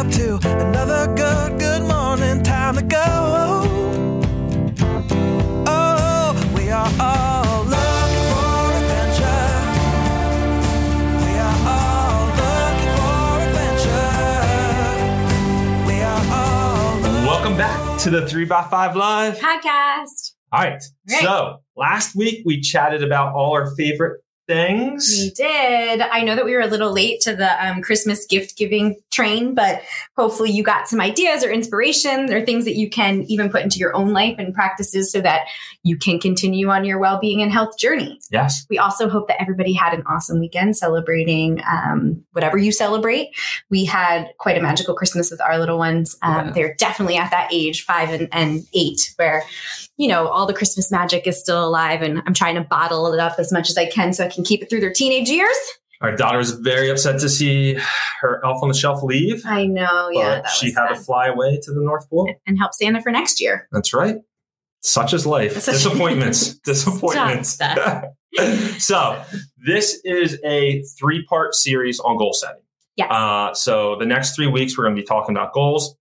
up to another good, good morning. Time to go. Oh, we are all looking for adventure. We are all looking for adventure. We are all Welcome back to the 3x5 Life. podcast. All right. Great. So last week we chatted about all our favorite things. We did. I know that we were a little late to the um, Christmas gift giving train, but hopefully you got some ideas or inspiration or things that you can even put into your own life and practices so that you can continue on your well being and health journey. Yes. We also hope that everybody had an awesome weekend celebrating um, whatever you celebrate. We had quite a magical Christmas with our little ones. Um, Yeah. They're definitely at that age, five and, and eight, where, you know, all the Christmas magic is still alive. And I'm trying to bottle it up as much as I can so I can keep it through their teenage years. Our daughter was very upset to see her elf on the shelf leave. I know. Yeah. she had to fly away to the North Pole. and help Santa for next year. That's right. Such is life. Such- Disappointments. Disappointments. So this is a three-part series on goal setting. Yes. Uh, so the next three weeks, we're going to be talking about goals.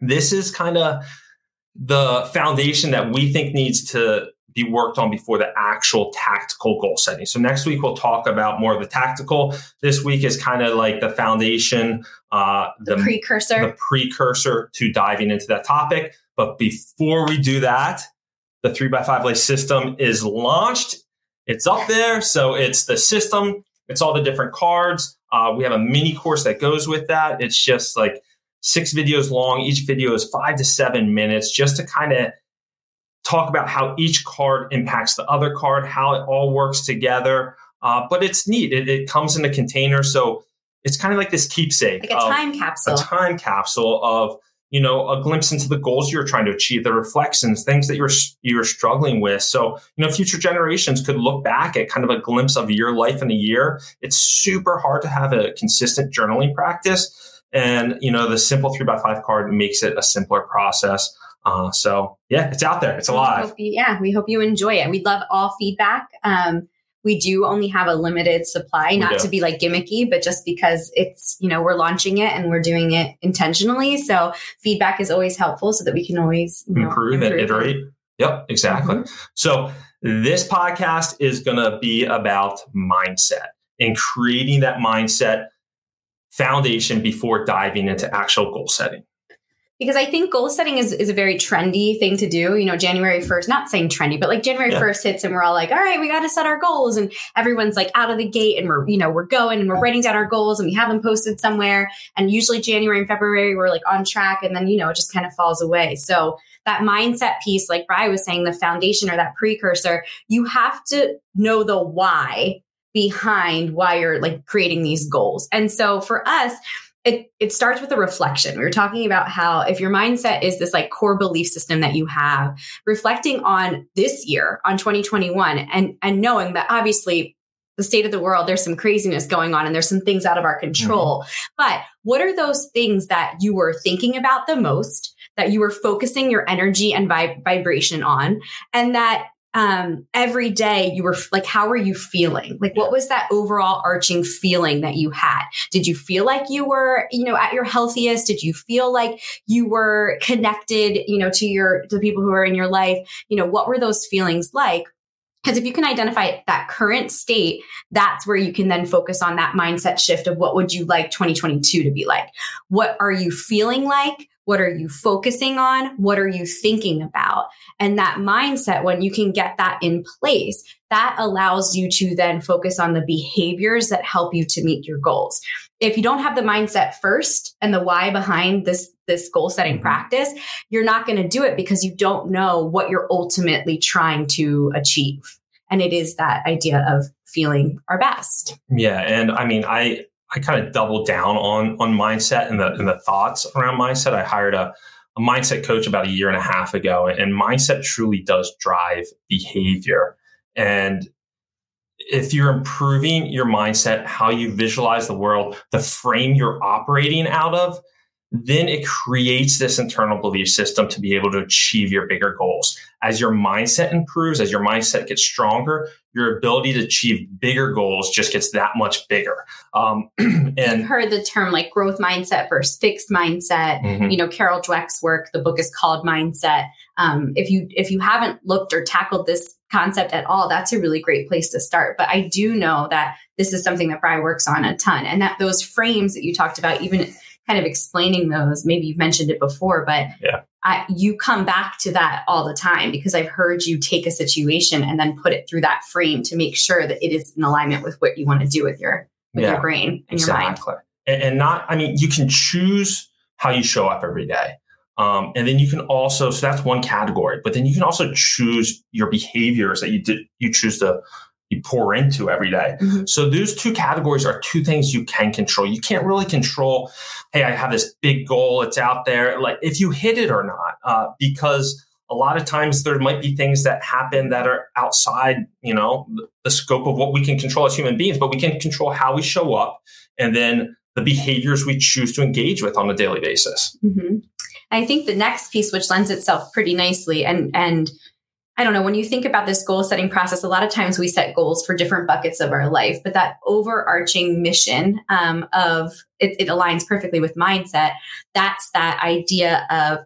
This is kind of the foundation that we think needs to be worked on before the actual tactical goal setting. So next week we'll talk about more of the tactical. This week is kind of like the foundation, uh, the, precursor. the precursor to diving into that topic. But before we do that, the three by five life system is launched. It's up there. So it's the system. It's all the different cards. Uh, we have a mini course that goes with that. It's just like six videos long. Each video is five to seven minutes just to kind of talk about how each card impacts the other card, how it all works together. Uh, but it's neat. It, it comes in a container. So it's kind of like this keepsake. like a time capsule. a time capsule of you know a glimpse into the goals you're trying to achieve the reflections things that you're you're struggling with so you know future generations could look back at kind of a glimpse of your life in a year it's super hard to have a consistent journaling practice and you know the simple three by five card makes it a simpler process uh, so yeah it's out there it's We alive hope you- yeah, we hope you enjoy it. We'd love all feedback. Um, we do only have a limited supply, not to be like gimmicky, but just because it's, you know, we're launching it and we're doing it intentionally. So feedback is always helpful so that we can always you know, improve and iterate yep exactly Mhm. So this podcast is going to be about mindset and creating that mindset foundation before diving into actual goal setting. Because I think goal setting is, is a very trendy thing to do. You know, January 1st, not saying trendy, but like January Yeah. 1st hits and we're all like, all right, we got to set our goals. And everyone's like out of the gate and we're, you know, we're going and we're writing down our goals and we have them posted somewhere. And usually January and February, we're like on track. And then, you know, it just kind of falls away. So that mindset piece, like Bri was saying, the foundation or that precursor, you have to know the why behind why you're like creating these goals. And so for us, it, it starts with a reflection. We were talking about how if your mindset is this like core belief system that you have, reflecting on this year, on 2021, and and knowing that obviously the state of the world, there's some craziness going on and there's some things out of our control. Mm-hmm. But what are those things that you were thinking about the most, that you were focusing your energy and vib- vibration on, and that um, every day you were like, how were you feeling? Like, what was that overall arching feeling that you had? Did you feel like you were, you know, at your healthiest? Did you feel like you were connected, you know, to your, to the people who are in your life? You know, what were those feelings like? Because if you can identify that current state, that's where you can then focus on that mindset shift of what would you like 2022 to be like? What are you feeling like? What are you focusing on? What are you thinking about? And that mindset, when you can get that in place, that allows you to then focus on the behaviors that help you to meet your goals. If you don't have the mindset first and the why behind this, this goal setting mm-hmm. practice, you're not going to do it because you don't know what you're ultimately trying to achieve. And it is that idea of feeling our best. Yeah, and I mean, I I kind of doubled down on on mindset and the and the thoughts around mindset. I hired a a mindset coach about a year and a half ago, and mindset truly does drive behavior. And if you're improving your mindset, how you visualize the world, the frame you're operating out of, then it creates this internal belief system to be able to achieve your bigger goals. As your mindset improves, as your mindset gets stronger, your ability to achieve bigger goals just gets that much bigger. Um, and You've heard the term like growth mindset versus fixed mindset. Mhm. You know, Carol Dweck's work, the book is called Mindset. Um, if you if you haven't looked or tackled this concept at all, that's a really great place to start. But I do know that this is something that Bri works on a ton, and that those frames that you talked about, even kind of explaining those, maybe you've mentioned it before, but Yeah. I, you come back to that all the time because I've heard you take a situation and then put it through that frame to make sure that it is in alignment with what you want to do with your with Yeah. your brain and your mind. Exactly. And, and not, I mean, you can choose how you show up every day. Um, and then you can also, so that's one category, but then you can also choose your behaviors that you did, you choose to you pour into every day. Mhm. So those two categories are two things you can control. You can't really control, hey, I have this big goal, it's out there, like if you hit it or not, uh, because a lot of times there might be things that happen that are outside, you know, the, scope of what we can control as human beings, but we can control how we show up and then the behaviors we choose to engage with on a daily basis. hmm I think the next piece, which lends itself pretty nicely, and and I don't know when you think about this goal setting process. A lot of times we set goals for different buckets of our life, but that overarching mission um, of it, it aligns perfectly with mindset. That's that idea of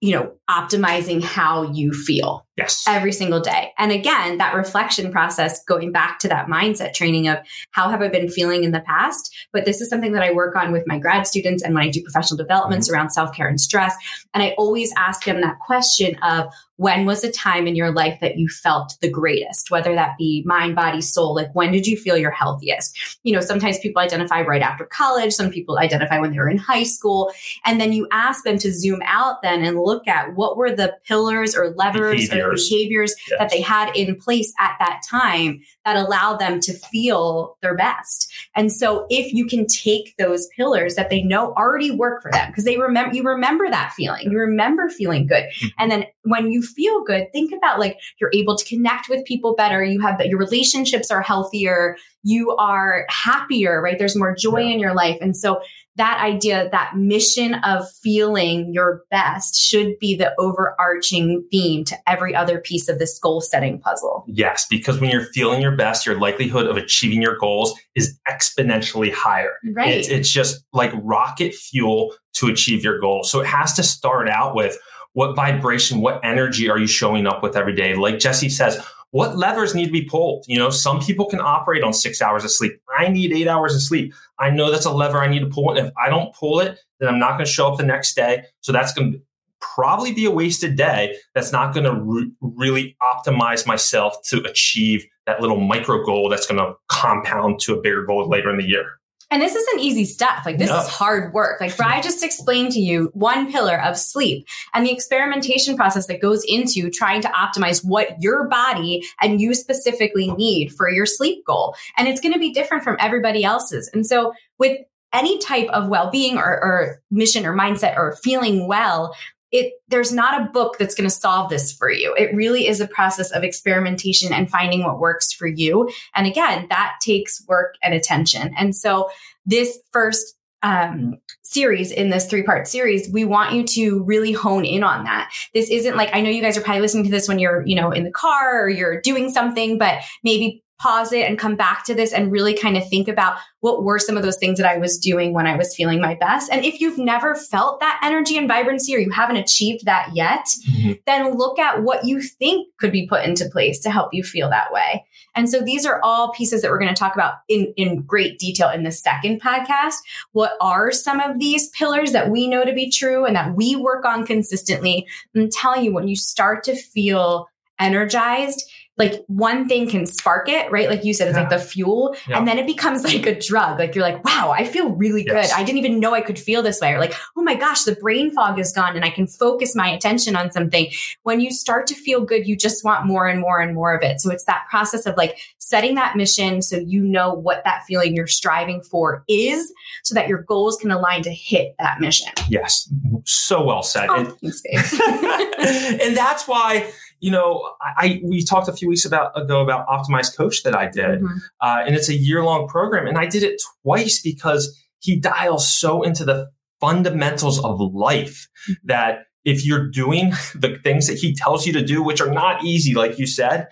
you know optimizing how you feel Yes. every single day. And again, that reflection process, going back to that mindset training of how have I been feeling in the past? But this is something that I work on with my grad students and when I do professional developments around self care and stress. And I always ask them that question of when was a time in your life that you felt the greatest, whether that be mind, body, soul? Like when did you feel your healthiest? You know, sometimes people identify right after college, some people identify when they were in high school. And then you ask them to zoom out then and look at what were the pillars or levers or Behaviors. behaviors Yes. that they had in place at that time that allow them to feel their best. And so if you can take those pillars that they know already work for them because they remember you remember that feeling. You remember feeling good. Hmm. And then when you feel good, think about like you're able to connect with people better, you have your relationships are healthier, you are happier, right? There's more joy Yeah. in your life. And so that idea, that mission of feeling your best should be the overarching theme to every other piece of this goal setting puzzle. Yes, because when you're feeling your best, your likelihood of achieving your goals is exponentially higher. Right. It's, it's just like rocket fuel to achieve your goals. So it has to start out with what vibration, what energy are you showing up with every day? Like Jesse says, what levers need to be pulled? You know, some people can operate on six hours of sleep. I need eight hours of sleep. I know that's a lever I need to pull. And if I don't pull it, then I'm not going to show up the next day. So that's going to probably be a wasted day. That's not going to re- really optimize myself to achieve that little micro goal that's going to compound to a bigger goal later in the year. And this isn't easy stuff. Like this No. is hard work. Like I just explained to you one pillar of sleep and the experimentation process that goes into trying to optimize what your body and you specifically need for your sleep goal. And it's going to be different from everybody else's. And so with any type of well-being or, or mission or mindset or feeling well, it there's not a book that's going to solve this for you. It really is a process of experimentation and finding what works for you. And again, that takes work and attention. And so this first um, series in this three part series, we want you to really hone in on that. This isn't like, I know you guys are probably listening to this when you're, you know, in the car or you're doing something, but maybe pause it and come back to this and really kind of think about what were some of those things that I was doing when I was feeling my best. And if you've never felt that energy and vibrancy or you haven't achieved that yet, mm-hmm. then look at what you think could be put into place to help you feel that way. And so these are all pieces that we're going to talk about in, in great detail in the second podcast. What are some of these pillars that we know to be true and that we work on consistently? I'm telling you, when you start to feel energized, like one thing can spark it, right? Like you said, it's like the fuel. Yeah. And then it becomes like a drug. Like you're like, wow, I feel really Yes. good. I didn't even know I could feel this way. Or like, oh my gosh, the brain fog is gone and I can focus my attention on something. When you start to feel good, you just want more and more and more of it. So it's that process of like setting that mission so you know what that feeling you're striving for is so that your goals can align to hit that mission. Yes, so well said. Oh, And, and that's why you know I, I we talked a few weeks about ago about optimized coach that I did, Mhm. uh, and it's a year long program, and I did it twice because he dials so into the fundamentals of life that if you're doing the things that he tells you to do, which are not easy, like you said,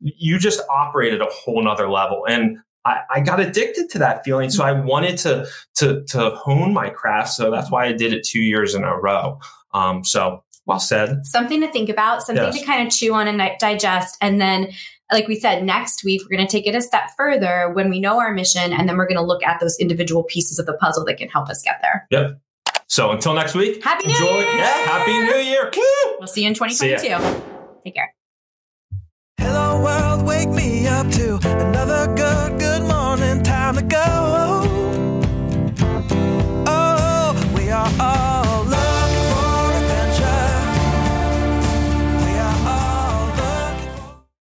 you just operate at a whole nother level. And I, I, got addicted to that feeling. So I wanted to, to, to hone my craft. So that's why I did it two years in a row. Um, so well said. Something to think about, something yes. to kind of chew on and digest. And then, like we said, next week, we're going to take it a step further when we know our mission. And then we're going to look at those individual pieces of the puzzle that can help us get there. Yep. So until next week, happy New enjoy, Year. Yeah, happy New Year. We'll see you in 2022. Take care. Hello world, wake me up to another good, good morning. Time to go.